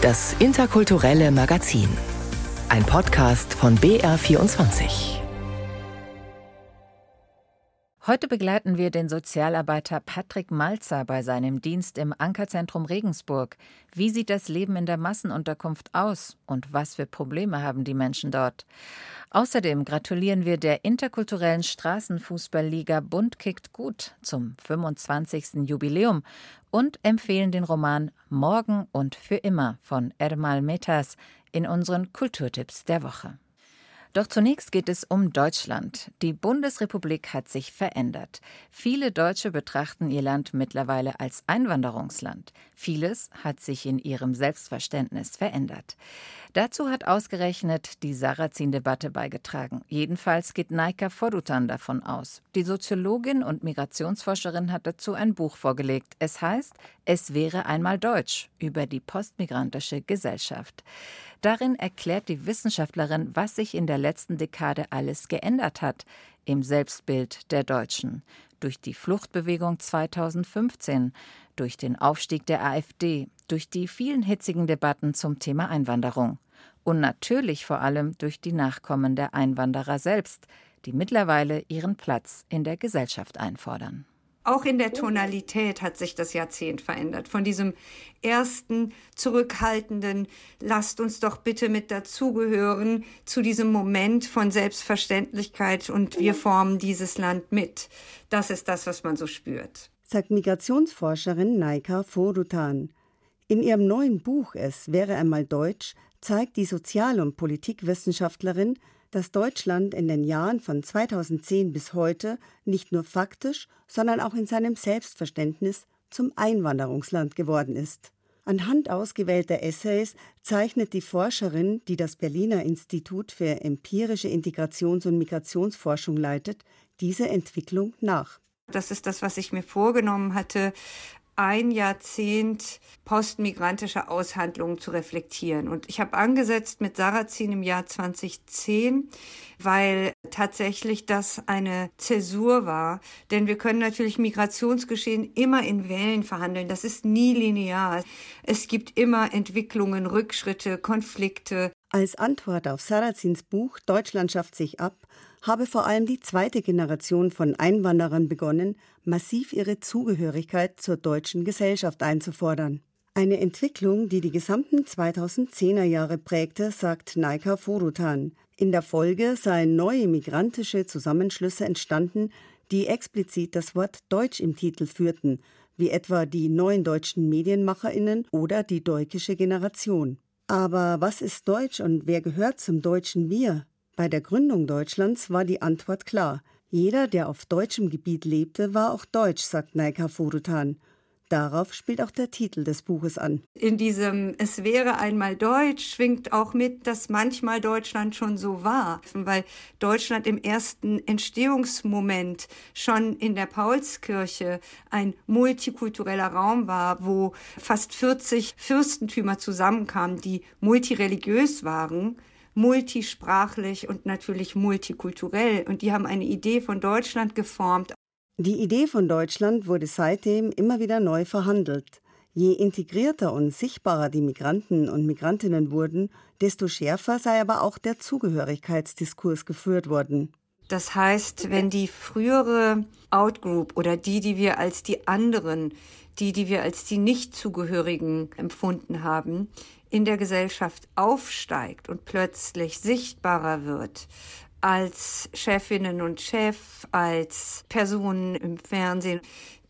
Das interkulturelle Magazin. Ein Podcast von BR24. Heute begleiten wir den Sozialarbeiter Patrick Malzer bei seinem Dienst im Ankerzentrum Regensburg. Wie sieht das Leben in der Massenunterkunft aus und was für Probleme haben die Menschen dort? Außerdem gratulieren wir der interkulturellen Straßenfußballliga Bund kickt gut zum 25. Jubiläum und empfehlen den Roman Morgen und für immer von Ermal Metas in unseren Kulturtipps der Woche. Doch zunächst geht es um Deutschland. Die Bundesrepublik hat sich verändert. Viele Deutsche betrachten ihr Land mittlerweile als Einwanderungsland. Vieles hat sich in ihrem Selbstverständnis verändert. Dazu hat ausgerechnet die Sarrazin-Debatte beigetragen. Jedenfalls geht Naika Forutan davon aus. Die Soziologin und Migrationsforscherin hat dazu ein Buch vorgelegt. Es heißt Es wäre einmal Deutsch über die postmigrantische Gesellschaft. Darin erklärt die Wissenschaftlerin, was sich in der letzten Dekade alles geändert hat im Selbstbild der Deutschen. Durch die Fluchtbewegung 2015, durch den Aufstieg der AfD, durch die vielen hitzigen Debatten zum Thema Einwanderung. Und natürlich vor allem durch die Nachkommen der Einwanderer selbst, die mittlerweile ihren Platz in der Gesellschaft einfordern. Auch in der Tonalität hat sich das Jahrzehnt verändert. Von diesem ersten zurückhaltenden, lasst uns doch bitte mit dazugehören, zu diesem Moment von Selbstverständlichkeit und wir formen dieses Land mit. Das ist das, was man so spürt. Sagt Migrationsforscherin Naika Forutan. In ihrem neuen Buch Es wäre einmal Deutsch zeigt die Sozial- und Politikwissenschaftlerin, dass Deutschland in den Jahren von 2010 bis heute nicht nur faktisch, sondern auch in seinem Selbstverständnis zum Einwanderungsland geworden ist. Anhand ausgewählter Essays zeichnet die Forscherin, die das Berliner Institut für empirische Integrations- und Migrationsforschung leitet, diese Entwicklung nach. Das ist das, was ich mir vorgenommen hatte, ein Jahrzehnt postmigrantischer Aushandlungen zu reflektieren. Und ich habe angesetzt mit Sarrazin im Jahr 2010, weil tatsächlich das eine Zäsur war. Denn wir können natürlich Migrationsgeschehen immer in Wellen verhandeln. Das ist nie linear. Es gibt immer Entwicklungen, Rückschritte, Konflikte. Als Antwort auf Sarrazins Buch Deutschland schafft sich ab habe vor allem die zweite Generation von Einwanderern begonnen, massiv ihre Zugehörigkeit zur deutschen Gesellschaft einzufordern. Eine Entwicklung, die die gesamten 2010er Jahre prägte, sagt Naika Forutan. In der Folge seien neue migrantische Zusammenschlüsse entstanden, die explizit das Wort Deutsch im Titel führten, wie etwa die neuen deutschen Medienmacherinnen oder die deutsche Generation. Aber was ist Deutsch und wer gehört zum deutschen Wir? Bei der Gründung Deutschlands war die Antwort klar. Jeder, der auf deutschem Gebiet lebte, war auch deutsch, sagt Naika Forutan. Darauf spielt auch der Titel des Buches an. In diesem Es wäre einmal Deutsch schwingt auch mit, dass manchmal Deutschland schon so war, weil Deutschland im ersten Entstehungsmoment schon in der Paulskirche ein multikultureller Raum war, wo fast 40 Fürstentümer zusammenkamen, die multireligiös waren multisprachlich und natürlich multikulturell. Und die haben eine Idee von Deutschland geformt. Die Idee von Deutschland wurde seitdem immer wieder neu verhandelt. Je integrierter und sichtbarer die Migranten und Migrantinnen wurden, desto schärfer sei aber auch der Zugehörigkeitsdiskurs geführt worden. Das heißt, wenn die frühere Outgroup oder die, die wir als die anderen, die, die wir als die Nichtzugehörigen empfunden haben, in der Gesellschaft aufsteigt und plötzlich sichtbarer wird als Chefinnen und Chef, als Personen im Fernsehen,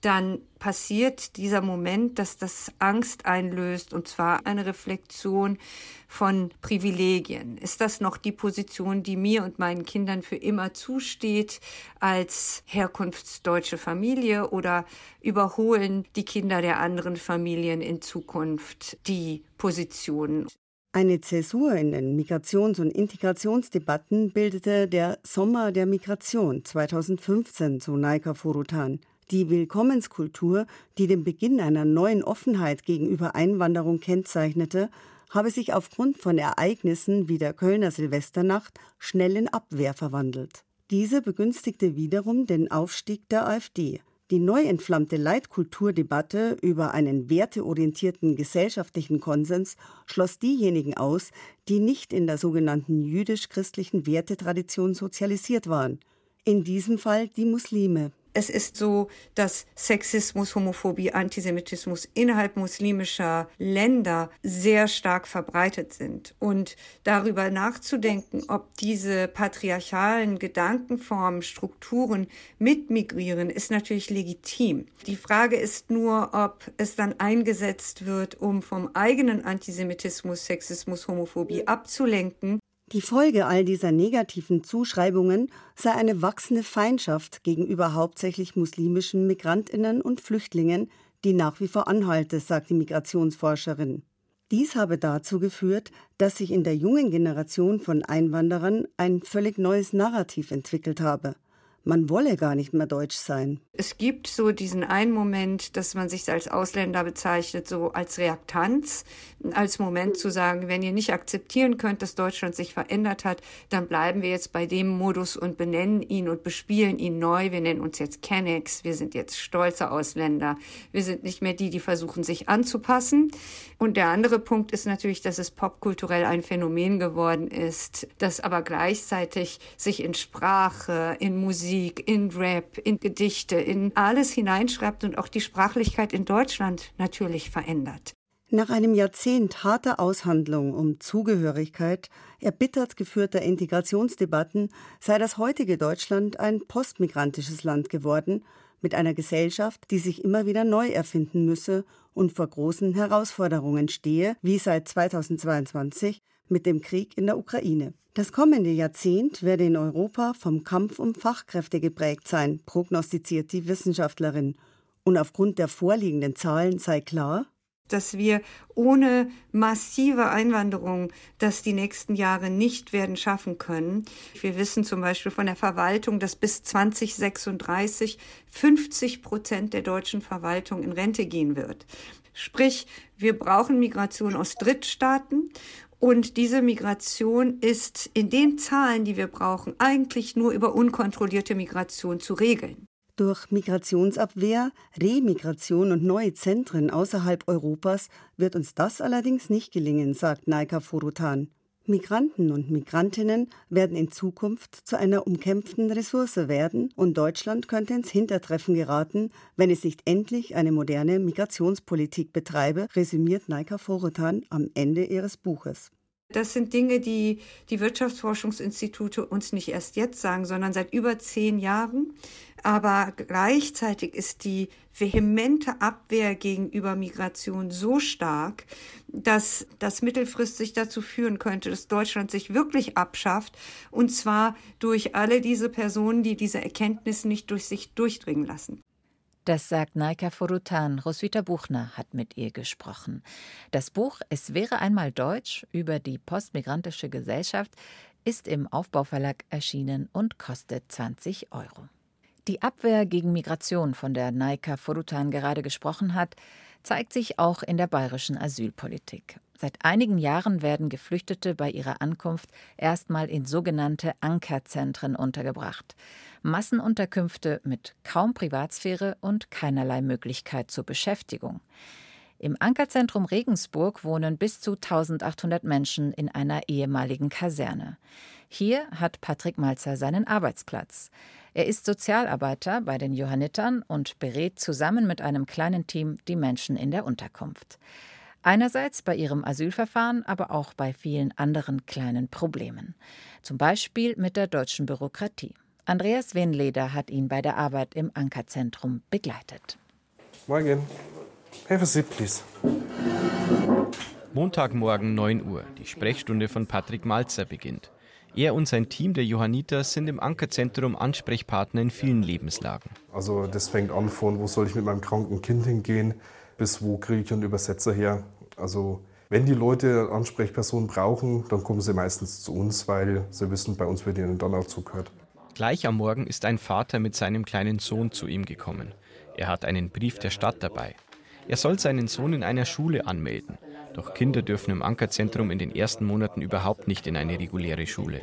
dann passiert dieser Moment, dass das Angst einlöst, und zwar eine Reflexion von Privilegien. Ist das noch die Position, die mir und meinen Kindern für immer zusteht als herkunftsdeutsche Familie oder überholen die Kinder der anderen Familien in Zukunft die Position? Eine Zäsur in den Migrations- und Integrationsdebatten bildete der Sommer der Migration 2015 zu Naika Forutan. Die Willkommenskultur, die den Beginn einer neuen Offenheit gegenüber Einwanderung kennzeichnete, habe sich aufgrund von Ereignissen wie der Kölner Silvesternacht schnell in Abwehr verwandelt. Diese begünstigte wiederum den Aufstieg der AfD. Die neu entflammte Leitkulturdebatte über einen werteorientierten gesellschaftlichen Konsens schloss diejenigen aus, die nicht in der sogenannten jüdisch-christlichen Wertetradition sozialisiert waren. In diesem Fall die Muslime. Es ist so, dass Sexismus, Homophobie, Antisemitismus innerhalb muslimischer Länder sehr stark verbreitet sind. Und darüber nachzudenken, ob diese patriarchalen Gedankenformen, Strukturen mitmigrieren, ist natürlich legitim. Die Frage ist nur, ob es dann eingesetzt wird, um vom eigenen Antisemitismus, Sexismus, Homophobie abzulenken die Folge all dieser negativen Zuschreibungen sei eine wachsende Feindschaft gegenüber hauptsächlich muslimischen Migrantinnen und Flüchtlingen, die nach wie vor anhalte, sagt die Migrationsforscherin. Dies habe dazu geführt, dass sich in der jungen Generation von Einwanderern ein völlig neues Narrativ entwickelt habe man wolle gar nicht mehr deutsch sein. Es gibt so diesen einen Moment, dass man sich als Ausländer bezeichnet, so als Reaktanz, als Moment zu sagen, wenn ihr nicht akzeptieren könnt, dass Deutschland sich verändert hat, dann bleiben wir jetzt bei dem Modus und benennen ihn und bespielen ihn neu. Wir nennen uns jetzt Kennex, wir sind jetzt stolze Ausländer. Wir sind nicht mehr die, die versuchen, sich anzupassen. Und der andere Punkt ist natürlich, dass es popkulturell ein Phänomen geworden ist, das aber gleichzeitig sich in Sprache, in Musik, Musik, in Rap, in Gedichte, in alles hineinschreibt und auch die Sprachlichkeit in Deutschland natürlich verändert. Nach einem Jahrzehnt harter Aushandlung um Zugehörigkeit, erbittert geführter Integrationsdebatten sei das heutige Deutschland ein postmigrantisches Land geworden, mit einer Gesellschaft, die sich immer wieder neu erfinden müsse und vor großen Herausforderungen stehe, wie seit 2022 mit dem Krieg in der Ukraine. Das kommende Jahrzehnt werde in Europa vom Kampf um Fachkräfte geprägt sein, prognostiziert die Wissenschaftlerin. Und aufgrund der vorliegenden Zahlen sei klar, dass wir ohne massive Einwanderung das die nächsten Jahre nicht werden schaffen können. Wir wissen zum Beispiel von der Verwaltung, dass bis 2036 50 Prozent der deutschen Verwaltung in Rente gehen wird. Sprich, wir brauchen Migration aus Drittstaaten und diese Migration ist in den Zahlen, die wir brauchen, eigentlich nur über unkontrollierte Migration zu regeln. Durch Migrationsabwehr, Remigration und neue Zentren außerhalb Europas wird uns das allerdings nicht gelingen, sagt Naika Forutan. Migranten und Migrantinnen werden in Zukunft zu einer umkämpften Ressource werden und Deutschland könnte ins Hintertreffen geraten, wenn es nicht endlich eine moderne Migrationspolitik betreibe, resümiert Naika Forutan am Ende ihres Buches. Das sind Dinge, die die Wirtschaftsforschungsinstitute uns nicht erst jetzt sagen, sondern seit über zehn Jahren. Aber gleichzeitig ist die vehemente Abwehr gegenüber Migration so stark, dass das mittelfristig dazu führen könnte, dass Deutschland sich wirklich abschafft. Und zwar durch alle diese Personen, die diese Erkenntnis nicht durch sich durchdringen lassen. Das sagt Naika Forutan. Roswitha Buchner hat mit ihr gesprochen. Das Buch Es wäre einmal Deutsch über die postmigrantische Gesellschaft ist im Aufbauverlag erschienen und kostet 20 Euro. Die Abwehr gegen Migration, von der Naika Forutan gerade gesprochen hat, zeigt sich auch in der bayerischen Asylpolitik. Seit einigen Jahren werden Geflüchtete bei ihrer Ankunft erstmal in sogenannte Ankerzentren untergebracht. Massenunterkünfte mit kaum Privatsphäre und keinerlei Möglichkeit zur Beschäftigung. Im Ankerzentrum Regensburg wohnen bis zu 1800 Menschen in einer ehemaligen Kaserne. Hier hat Patrick Malzer seinen Arbeitsplatz. Er ist Sozialarbeiter bei den Johannitern und berät zusammen mit einem kleinen Team die Menschen in der Unterkunft. Einerseits bei ihrem Asylverfahren, aber auch bei vielen anderen kleinen Problemen. Zum Beispiel mit der deutschen Bürokratie. Andreas Wenleder hat ihn bei der Arbeit im Ankerzentrum begleitet. Morgen. Have a seat, please. Montagmorgen 9 Uhr. Die Sprechstunde von Patrick Malzer beginnt. Er und sein Team der Johanniter sind im Ankerzentrum Ansprechpartner in vielen Lebenslagen. Also das fängt an von, wo soll ich mit meinem kranken Kind hingehen, bis wo kriege ich einen Übersetzer her. Also wenn die Leute Ansprechpersonen brauchen, dann kommen sie meistens zu uns, weil sie wissen, bei uns wird ihnen dann auch zugehört. Gleich am Morgen ist ein Vater mit seinem kleinen Sohn zu ihm gekommen. Er hat einen Brief der Stadt dabei. Er soll seinen Sohn in einer Schule anmelden. Doch Kinder dürfen im Ankerzentrum in den ersten Monaten überhaupt nicht in eine reguläre Schule.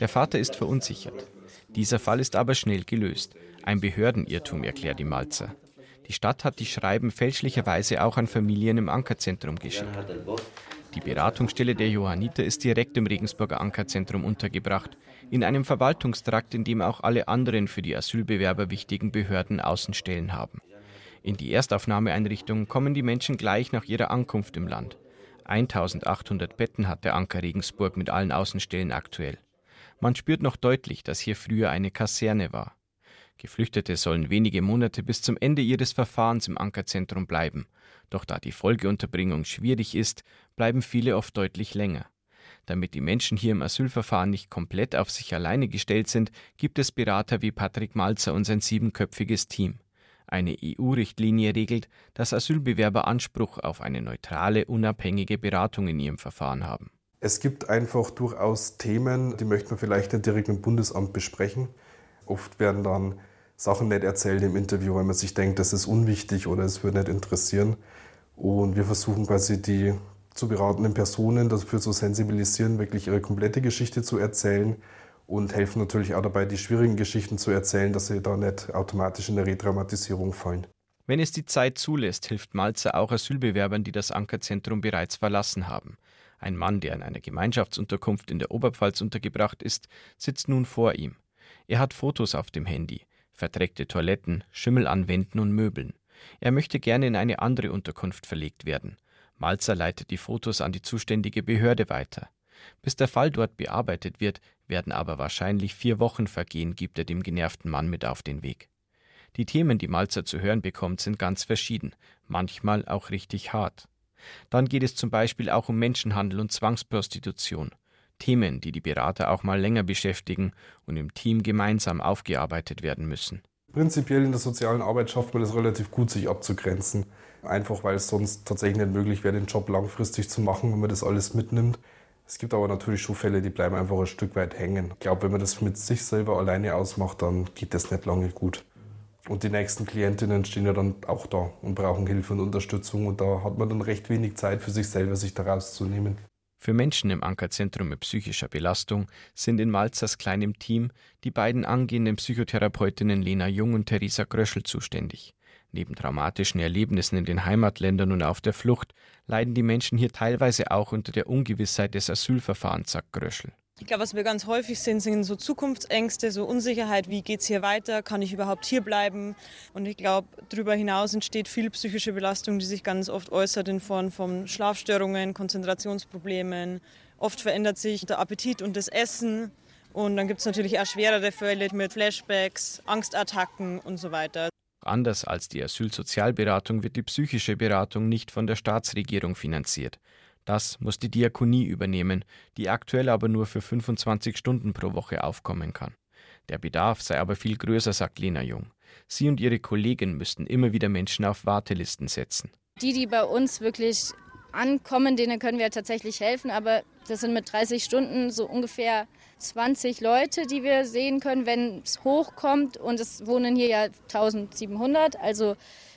Der Vater ist verunsichert. Dieser Fall ist aber schnell gelöst. Ein Behördenirrtum, erklärt die Malzer. Die Stadt hat die Schreiben fälschlicherweise auch an Familien im Ankerzentrum geschickt. Die Beratungsstelle der Johanniter ist direkt im Regensburger Ankerzentrum untergebracht, in einem Verwaltungstrakt, in dem auch alle anderen für die Asylbewerber wichtigen Behörden Außenstellen haben. In die Erstaufnahmeeinrichtung kommen die Menschen gleich nach ihrer Ankunft im Land. 1800 Betten hat der Anker Regensburg mit allen Außenstellen aktuell. Man spürt noch deutlich, dass hier früher eine Kaserne war. Geflüchtete sollen wenige Monate bis zum Ende ihres Verfahrens im Ankerzentrum bleiben. Doch da die Folgeunterbringung schwierig ist, bleiben viele oft deutlich länger. Damit die Menschen hier im Asylverfahren nicht komplett auf sich alleine gestellt sind, gibt es Berater wie Patrick Malzer und sein siebenköpfiges Team. Eine EU-Richtlinie regelt, dass Asylbewerber Anspruch auf eine neutrale, unabhängige Beratung in ihrem Verfahren haben. Es gibt einfach durchaus Themen, die möchte man vielleicht nicht direkt im Bundesamt besprechen. Oft werden dann Sachen nicht erzählt im Interview, weil man sich denkt, das ist unwichtig oder es würde nicht interessieren. Und wir versuchen quasi die zu beratenden Personen dafür zu sensibilisieren, wirklich ihre komplette Geschichte zu erzählen und helfen natürlich auch dabei, die schwierigen Geschichten zu erzählen, dass sie da nicht automatisch in eine Retraumatisierung fallen. Wenn es die Zeit zulässt, hilft Malzer auch Asylbewerbern, die das Ankerzentrum bereits verlassen haben. Ein Mann, der in einer Gemeinschaftsunterkunft in der Oberpfalz untergebracht ist, sitzt nun vor ihm. Er hat Fotos auf dem Handy, verdreckte Toiletten, Schimmel an Wänden und Möbeln. Er möchte gerne in eine andere Unterkunft verlegt werden. Malzer leitet die Fotos an die zuständige Behörde weiter. Bis der Fall dort bearbeitet wird, werden aber wahrscheinlich vier Wochen vergehen, gibt er dem genervten Mann mit auf den Weg. Die Themen, die Malzer zu hören bekommt, sind ganz verschieden, manchmal auch richtig hart. Dann geht es zum Beispiel auch um Menschenhandel und Zwangsprostitution. Themen, die die Berater auch mal länger beschäftigen und im Team gemeinsam aufgearbeitet werden müssen. Prinzipiell in der sozialen Arbeit schafft man es relativ gut, sich abzugrenzen. Einfach weil es sonst tatsächlich nicht möglich wäre, den Job langfristig zu machen, wenn man das alles mitnimmt. Es gibt aber natürlich schon Fälle, die bleiben einfach ein Stück weit hängen. Ich glaube, wenn man das mit sich selber alleine ausmacht, dann geht das nicht lange gut. Und die nächsten Klientinnen stehen ja dann auch da und brauchen Hilfe und Unterstützung. Und da hat man dann recht wenig Zeit für sich selber, sich da rauszunehmen. Für Menschen im Ankerzentrum mit psychischer Belastung sind in Malzers kleinem Team die beiden angehenden Psychotherapeutinnen Lena Jung und Theresa Gröschel zuständig. Neben traumatischen Erlebnissen in den Heimatländern und auf der Flucht leiden die Menschen hier teilweise auch unter der Ungewissheit des Asylverfahrens, sagt Gröschel. Ich glaube, was wir ganz häufig sehen, sind so Zukunftsängste, so Unsicherheit, wie geht es hier weiter, kann ich überhaupt hier bleiben? Und ich glaube, darüber hinaus entsteht viel psychische Belastung, die sich ganz oft äußert in Form von Schlafstörungen, Konzentrationsproblemen. Oft verändert sich der Appetit und das Essen. Und dann gibt es natürlich auch schwerere Fälle mit Flashbacks, Angstattacken und so weiter. Anders als die Asylsozialberatung wird die psychische Beratung nicht von der Staatsregierung finanziert. Das muss die Diakonie übernehmen, die aktuell aber nur für 25 Stunden pro Woche aufkommen kann. Der Bedarf sei aber viel größer, sagt Lena Jung. Sie und ihre Kollegen müssten immer wieder Menschen auf Wartelisten setzen. Die, die bei uns wirklich ankommen, denen können wir tatsächlich helfen, aber das sind mit 30 Stunden so ungefähr 20 Leute, die wir sehen können, wenn es hochkommt und es wohnen hier ja 1700, also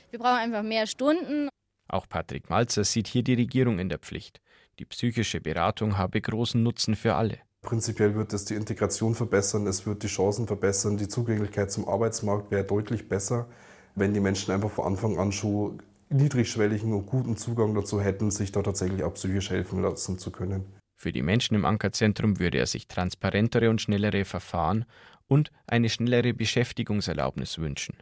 wir brauchen einfach mehr Stunden. Auch Patrick Malzer sieht hier die Regierung in der Pflicht. Die psychische Beratung habe großen Nutzen für alle. Prinzipiell wird es die Integration verbessern, es wird die Chancen verbessern, die Zugänglichkeit zum Arbeitsmarkt wäre deutlich besser, wenn die Menschen einfach von Anfang an schon niedrigschwelligen und guten Zugang dazu hätten, sich da tatsächlich auch psychisch helfen lassen zu können. Für die Menschen im Ankerzentrum würde er sich transparentere und schnellere Verfahren und eine schnellere Beschäftigungserlaubnis wünschen.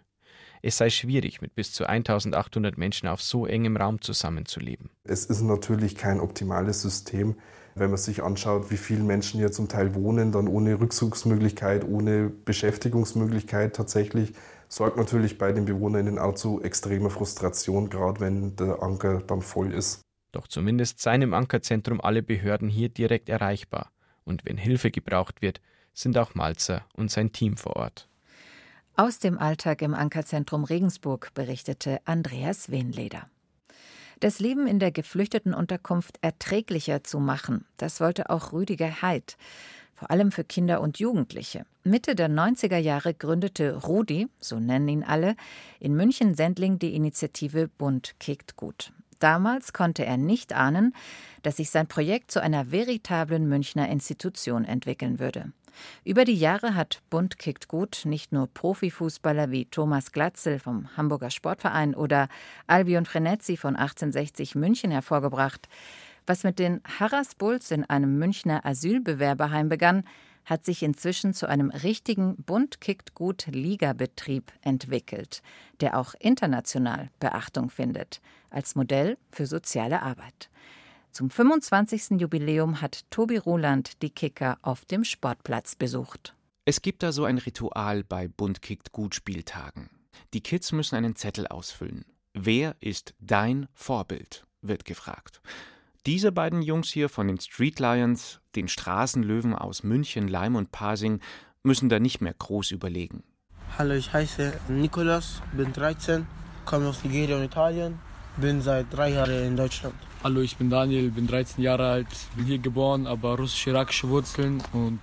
Es sei schwierig, mit bis zu 1800 Menschen auf so engem Raum zusammenzuleben. Es ist natürlich kein optimales System. Wenn man sich anschaut, wie viele Menschen hier zum Teil wohnen, dann ohne Rückzugsmöglichkeit, ohne Beschäftigungsmöglichkeit tatsächlich, sorgt natürlich bei den BewohnerInnen auch zu extremer Frustration, gerade wenn der Anker dann voll ist. Doch zumindest seien im Ankerzentrum alle Behörden hier direkt erreichbar. Und wenn Hilfe gebraucht wird, sind auch Malzer und sein Team vor Ort. Aus dem Alltag im Ankerzentrum Regensburg berichtete Andreas Wehnleder. Das Leben in der Geflüchtetenunterkunft erträglicher zu machen, das wollte auch Rüdiger Heid, vor allem für Kinder und Jugendliche. Mitte der 90er Jahre gründete Rudi, so nennen ihn alle, in München-Sendling die Initiative Bund kickt gut. Damals konnte er nicht ahnen, dass sich sein Projekt zu einer veritablen Münchner Institution entwickeln würde. Über die Jahre hat Bund kickt gut nicht nur Profifußballer wie Thomas Glatzel vom Hamburger Sportverein oder Albion Frenetzi von 1860 München hervorgebracht. Was mit den Harras Bulls in einem Münchner Asylbewerberheim begann, hat sich inzwischen zu einem richtigen Bund kickt gut Ligabetrieb entwickelt, der auch international Beachtung findet, als Modell für soziale Arbeit. Zum 25. Jubiläum hat Tobi Roland die Kicker auf dem Sportplatz besucht. Es gibt da so ein Ritual bei Bund kickt gut Spieltagen. Die Kids müssen einen Zettel ausfüllen. Wer ist dein Vorbild? wird gefragt. Diese beiden Jungs hier von den Street Lions, den Straßenlöwen aus München, Leim und Pasing, müssen da nicht mehr groß überlegen. Hallo, ich heiße Nikolas, bin 13, komme aus Nigeria und Italien, bin seit drei Jahren in Deutschland. Hallo, ich bin Daniel, bin 13 Jahre alt, bin hier geboren, aber russisch-irakische Wurzeln und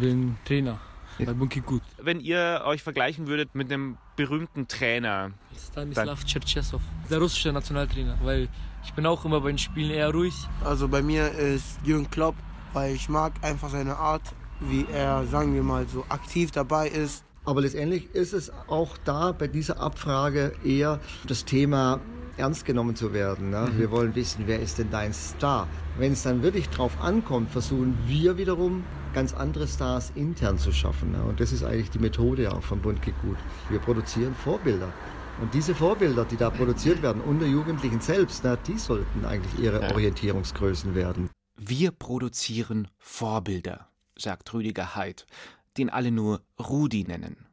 bin Trainer bei Bunky Gut. Wenn ihr euch vergleichen würdet mit einem berühmten Trainer. Stanislav Cherchesov, der russische Nationaltrainer, weil ich bin auch immer bei den Spielen eher ruhig. Also bei mir ist Jürgen Klopp, weil ich mag einfach seine Art, wie er, sagen wir mal, so aktiv dabei ist. Aber letztendlich ist es auch da bei dieser Abfrage eher das Thema ernst genommen zu werden. Ne? Mhm. Wir wollen wissen, wer ist denn dein Star? Wenn es dann wirklich drauf ankommt, versuchen wir wiederum ganz andere Stars intern zu schaffen. Ne? Und das ist eigentlich die Methode auch von Bund Gut. Wir produzieren Vorbilder. Und diese Vorbilder, die da produziert werden, unter Jugendlichen selbst, na, die sollten eigentlich ihre Orientierungsgrößen werden. Wir produzieren Vorbilder, sagt Rüdiger Heid, den alle nur Rudi nennen.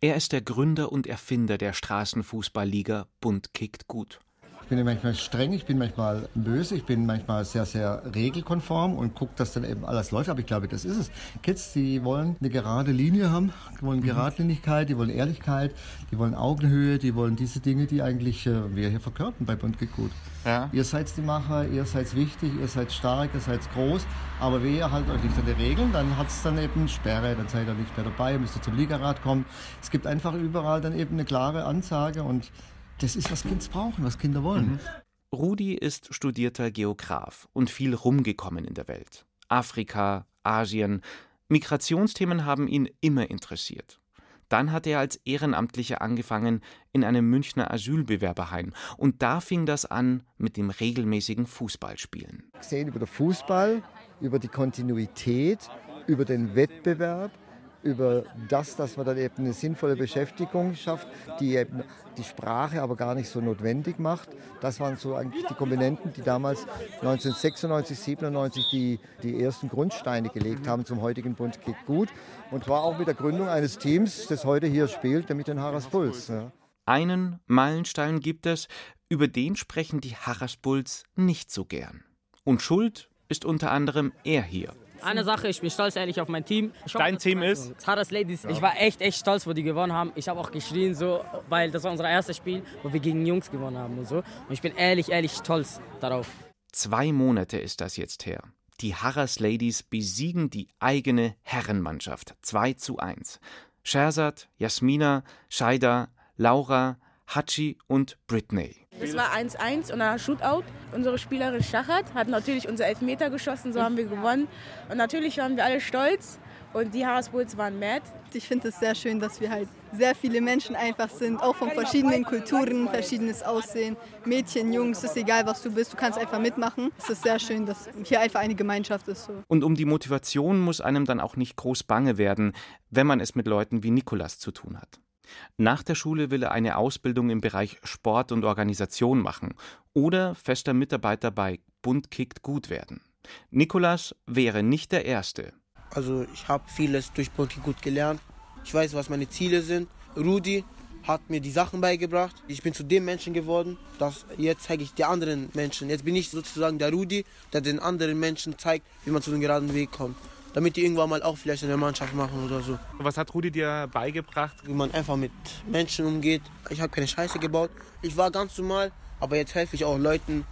Er ist der Gründer und Erfinder der Straßenfußballliga Bund kickt gut. Ich bin manchmal streng, ich bin manchmal böse, ich bin manchmal sehr, sehr regelkonform und gucke, dass dann eben alles läuft. Aber ich glaube, das ist es. Kids, die wollen eine gerade Linie haben, die wollen mhm. Geradlinigkeit, die wollen Ehrlichkeit, die wollen Augenhöhe, die wollen diese Dinge, die eigentlich äh, wir hier verkörpern bei Bund Gut. Ja. Ihr seid die Macher, ihr seid wichtig, ihr seid stark, ihr seid groß, aber wer halt euch nicht an die Regeln, dann hat es dann eben Sperre, dann seid ihr nicht mehr dabei, müsst ihr zum Ligarat kommen. Es gibt einfach überall dann eben eine klare Ansage und das ist, was Kinder brauchen, was Kinder wollen. Mhm. Rudi ist studierter Geograf und viel rumgekommen in der Welt. Afrika, Asien. Migrationsthemen haben ihn immer interessiert. Dann hat er als Ehrenamtlicher angefangen in einem Münchner Asylbewerberheim. Und da fing das an mit dem regelmäßigen Fußballspielen. Gesehen über den Fußball, über die Kontinuität, über den Wettbewerb, über das, dass man dann eben eine sinnvolle Beschäftigung schafft, die eben die Sprache aber gar nicht so notwendig macht. Das waren so eigentlich die Komponenten, die damals 1996, 97 die, die ersten Grundsteine gelegt haben zum heutigen Bund Kick Gut. Und zwar auch mit der Gründung eines Teams, das heute hier spielt, mit den Harras Bulls. Ja. Einen Meilenstein gibt es, über den sprechen die Harras Bulls nicht so gern. Und Schuld ist unter anderem er hier. Eine Sache, ich bin stolz ehrlich auf mein Team. Hoffe, Dein Team ist? Zaras Ladies. Ja. Ich war echt, echt stolz, wo die gewonnen haben. Ich habe auch geschrien, so, weil das war unser erstes Spiel, wo wir gegen Jungs gewonnen haben und so. Und ich bin ehrlich, ehrlich stolz darauf. Zwei Monate ist das jetzt her. Die Harras Ladies besiegen die eigene Herrenmannschaft 2 zu 1. Sherzad, Jasmina, Shaida, Laura, Hachi und Britney. Es war 1-1 und ein Shootout. Unsere Spielerin Schachert hat natürlich unser Elfmeter geschossen, so haben wir gewonnen. Und natürlich waren wir alle stolz und die Harris Bulls waren mad. Ich finde es sehr schön, dass wir halt sehr viele Menschen einfach sind, auch von verschiedenen Kulturen, verschiedenes Aussehen. Mädchen, Jungs, ist egal, was du bist, du kannst einfach mitmachen. Es ist sehr schön, dass hier einfach eine Gemeinschaft ist. So. Und um die Motivation muss einem dann auch nicht groß bange werden, wenn man es mit Leuten wie Nikolas zu tun hat. Nach der Schule will er eine Ausbildung im Bereich Sport und Organisation machen oder fester Mitarbeiter bei Bund kickt gut werden. Nikolas wäre nicht der Erste. Also ich habe vieles durch Bund kickt gut gelernt. Ich weiß, was meine Ziele sind. Rudi hat mir die Sachen beigebracht. Ich bin zu dem Menschen geworden, dass jetzt zeige ich die anderen Menschen. Jetzt bin ich sozusagen der Rudi, der den anderen Menschen zeigt, wie man zu dem geraden Weg kommt damit die irgendwann mal auch vielleicht in der Mannschaft machen oder so. Was hat Rudi dir beigebracht? Wie man einfach mit Menschen umgeht. Ich habe keine Scheiße gebaut. Ich war ganz normal, aber jetzt helfe ich auch Leuten.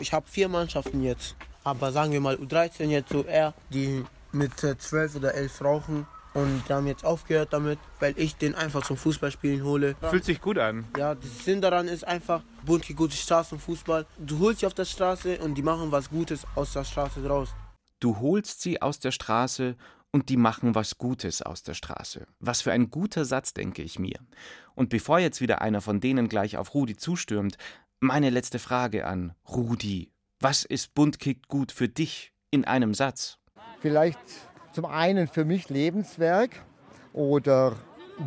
Ich habe vier Mannschaften jetzt. Aber sagen wir mal U13 jetzt so eher, die mit äh, zwölf oder elf rauchen. Und die haben jetzt aufgehört damit, weil ich den einfach zum Fußballspielen hole. Fühlt sich gut an. Ja, der Sinn daran ist einfach, bunte, gute Straßenfußball. Du holst sie auf der Straße und die machen was Gutes aus der Straße draus. Du holst sie aus der Straße und die machen was Gutes aus der Straße. Was für ein guter Satz, denke ich mir. Und bevor jetzt wieder einer von denen gleich auf Rudi zustürmt, meine letzte Frage an Rudi. Was ist Bunt kickt gut für dich in einem Satz? Vielleicht zum einen für mich Lebenswerk oder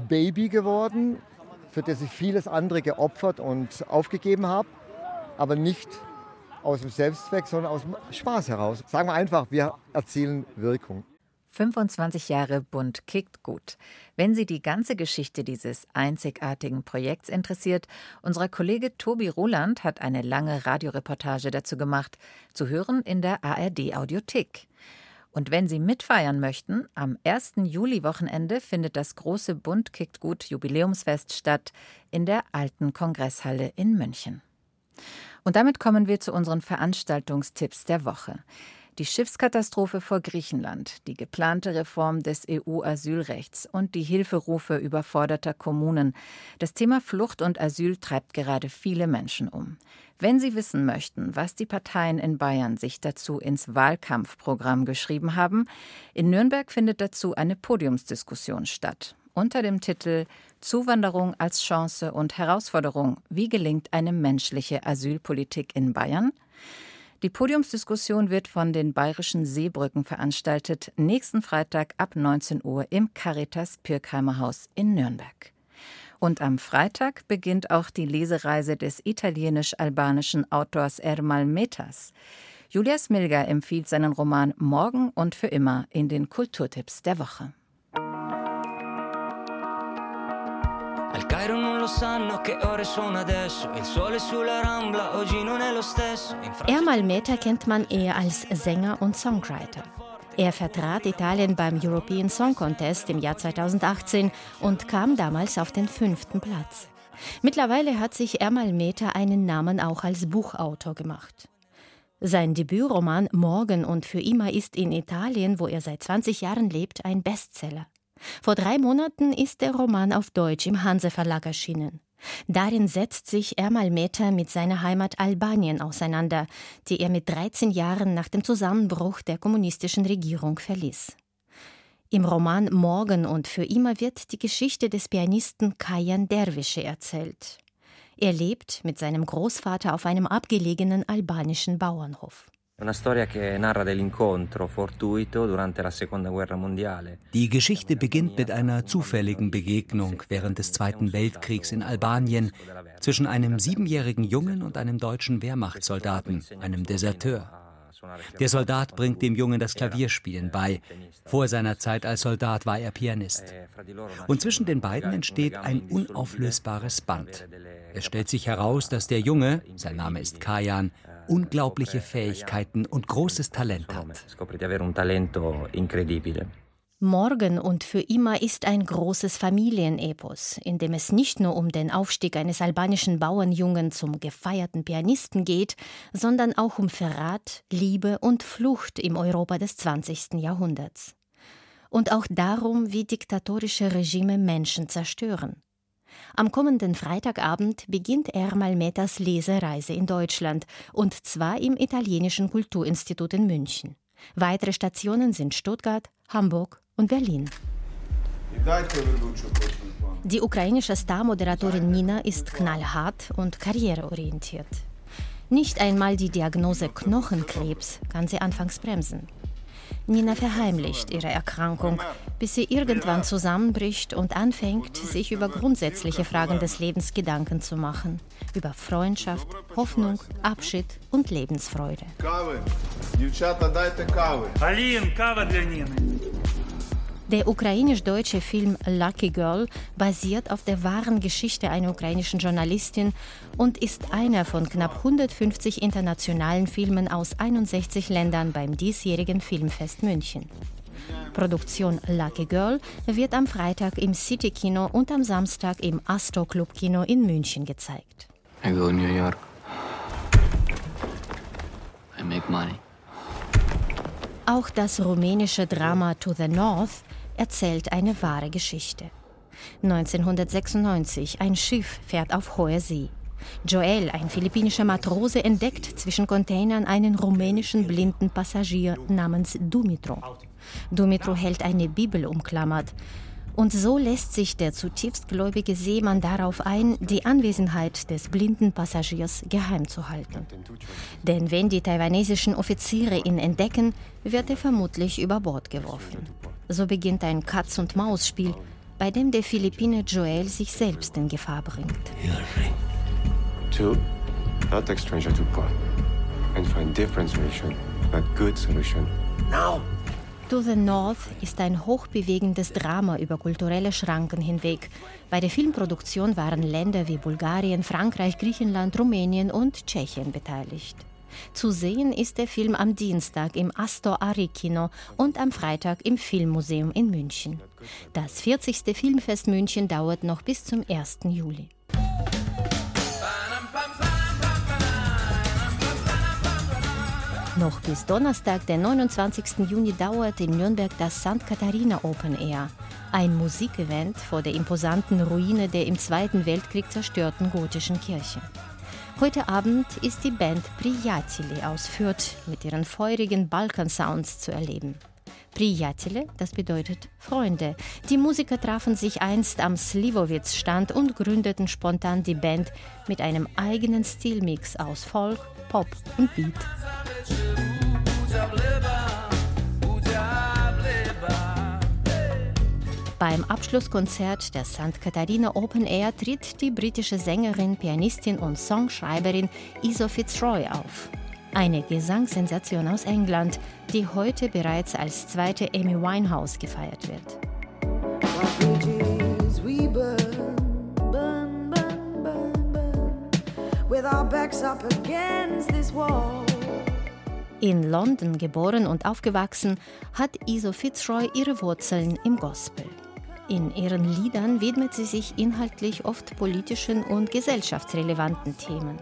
Baby geworden, für das ich vieles andere geopfert und aufgegeben habe, aber nicht aus dem Selbstzweck, sondern aus dem Spaß heraus. Sagen wir einfach, wir erzielen Wirkung. 25 Jahre Bund kickt gut. Wenn Sie die ganze Geschichte dieses einzigartigen Projekts interessiert, unser Kollege Tobi Roland hat eine lange Radioreportage dazu gemacht, zu hören in der ARD Audiothek. Und wenn Sie mitfeiern möchten, am 1. Juli-Wochenende findet das große Bund kickt gut Jubiläumsfest statt in der alten Kongresshalle in München. Und damit kommen wir zu unseren Veranstaltungstipps der Woche. Die Schiffskatastrophe vor Griechenland, die geplante Reform des EU-Asylrechts und die Hilferufe überforderter Kommunen. Das Thema Flucht und Asyl treibt gerade viele Menschen um. Wenn Sie wissen möchten, was die Parteien in Bayern sich dazu ins Wahlkampfprogramm geschrieben haben, in Nürnberg findet dazu eine Podiumsdiskussion statt. Unter dem Titel Zuwanderung als Chance und Herausforderung. Wie gelingt eine menschliche Asylpolitik in Bayern? Die Podiumsdiskussion wird von den Bayerischen Seebrücken veranstaltet, nächsten Freitag ab 19 Uhr im Caritas Pirkheimer Haus in Nürnberg. Und am Freitag beginnt auch die Lesereise des italienisch-albanischen Autors Ermal Metas. Julia Smilger empfiehlt seinen Roman Morgen und für immer in den Kulturtipps der Woche. Ermal Meta kennt man eher als Sänger und Songwriter. Er vertrat Italien beim European Song Contest im Jahr 2018 und kam damals auf den fünften Platz. Mittlerweile hat sich Ermal Meta einen Namen auch als Buchautor gemacht. Sein Debütroman Morgen und für immer ist in Italien, wo er seit 20 Jahren lebt, ein Bestseller. Vor drei Monaten ist der Roman auf Deutsch im Hanse Verlag erschienen. Darin setzt sich Ermal Meta mit seiner Heimat Albanien auseinander, die er mit 13 Jahren nach dem Zusammenbruch der kommunistischen Regierung verließ. Im Roman Morgen und für immer wird die Geschichte des Pianisten Kajan Derwische erzählt. Er lebt mit seinem Großvater auf einem abgelegenen albanischen Bauernhof. Die Geschichte beginnt mit einer zufälligen Begegnung während des Zweiten Weltkriegs in Albanien zwischen einem siebenjährigen Jungen und einem deutschen Wehrmachtssoldaten, einem Deserteur. Der Soldat bringt dem Jungen das Klavierspielen bei. Vor seiner Zeit als Soldat war er Pianist. Und zwischen den beiden entsteht ein unauflösbares Band. Es stellt sich heraus, dass der Junge, sein Name ist Kajan, unglaubliche Fähigkeiten und großes Talent hat. Morgen und für immer ist ein großes Familienepos, in dem es nicht nur um den Aufstieg eines albanischen Bauernjungen zum gefeierten Pianisten geht, sondern auch um Verrat, Liebe und Flucht im Europa des 20. Jahrhunderts. Und auch darum, wie diktatorische Regime Menschen zerstören. Am kommenden Freitagabend beginnt Ermal Metas Lesereise in Deutschland, und zwar im Italienischen Kulturinstitut in München. Weitere Stationen sind Stuttgart, Hamburg und Berlin. Die ukrainische Star-Moderatorin Nina ist knallhart und karriereorientiert. Nicht einmal die Diagnose Knochenkrebs kann sie anfangs bremsen. Nina verheimlicht ihre Erkrankung, bis sie irgendwann zusammenbricht und anfängt, sich über grundsätzliche Fragen des Lebens Gedanken zu machen. Über Freundschaft, Hoffnung, Abschied und Lebensfreude. Alin, Kava для Nina. Der ukrainisch-deutsche Film Lucky Girl basiert auf der wahren Geschichte einer ukrainischen Journalistin und ist einer von knapp 150 internationalen Filmen aus 61 Ländern beim diesjährigen Filmfest München. Produktion Lucky Girl wird am Freitag im City Kino und am Samstag im Astro Club Kino in München gezeigt. I go New York. I make money. Auch das rumänische Drama To the North erzählt eine wahre Geschichte. 1996, ein Schiff fährt auf hoher See. Joel, ein philippinischer Matrose, entdeckt zwischen Containern einen rumänischen blinden Passagier namens Dumitro. Dumitru hält eine Bibel umklammert. Und so lässt sich der zutiefst gläubige Seemann darauf ein, die Anwesenheit des blinden Passagiers geheim zu halten. Denn wenn die taiwanesischen Offiziere ihn entdecken, wird er vermutlich über Bord geworfen. So beginnt ein Katz-und-Maus-Spiel, bei dem der Philippine Joel sich selbst in Gefahr bringt. Two, not stranger to port and find different solution, but good solution. Now! To the North ist ein hochbewegendes Drama über kulturelle Schranken hinweg. Bei der Filmproduktion waren Länder wie Bulgarien, Frankreich, Griechenland, Rumänien und Tschechien beteiligt. Zu sehen ist der Film am Dienstag im Astor Ari Kino und am Freitag im Filmmuseum in München. Das 40. Filmfest München dauert noch bis zum 1. Juli. Noch bis Donnerstag, den 29. Juni, dauert in Nürnberg das St. Katharina Open Air. Ein Musikevent vor der imposanten Ruine der im Zweiten Weltkrieg zerstörten gotischen Kirche. Heute Abend ist die Band Prijatili aus Fürth mit ihren feurigen Balkan-Sounds zu erleben. Prijatele, das bedeutet Freunde. Die Musiker trafen sich einst am Slivovitz-Stand und gründeten spontan die Band mit einem eigenen Stilmix aus Folk, Pop und Beat. Beim Abschlusskonzert der St. Katharina Open Air tritt die britische Sängerin, Pianistin und Songschreiberin Iso Fitzroy auf. Eine Gesangssensation aus England, die heute bereits als zweite Amy Winehouse gefeiert wird. In London geboren und aufgewachsen, hat Iso Fitzroy ihre Wurzeln im Gospel. In ihren Liedern widmet sie sich inhaltlich oft politischen und gesellschaftsrelevanten Themen.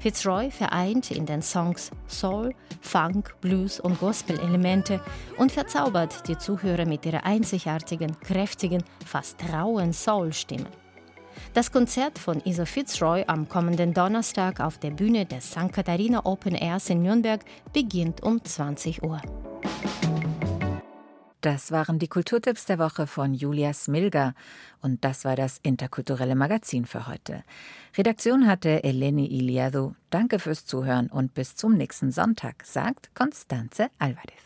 Fitzroy vereint in den Songs Soul, Funk, Blues und Gospel-Elemente und verzaubert die Zuhörer mit ihrer einzigartigen, kräftigen, fast rauen Soul-Stimme. Das Konzert von Iso Fitzroy am kommenden Donnerstag auf der Bühne des St. Katharina Open Airs in Nürnberg beginnt um 20 Uhr. Das waren die Kulturtipps der Woche von Julia Smilger. Und das war das interkulturelle Magazin für heute. Redaktion hatte Eleni Iliadou. Danke fürs Zuhören und bis zum nächsten Sonntag, sagt Constanze Alvarez.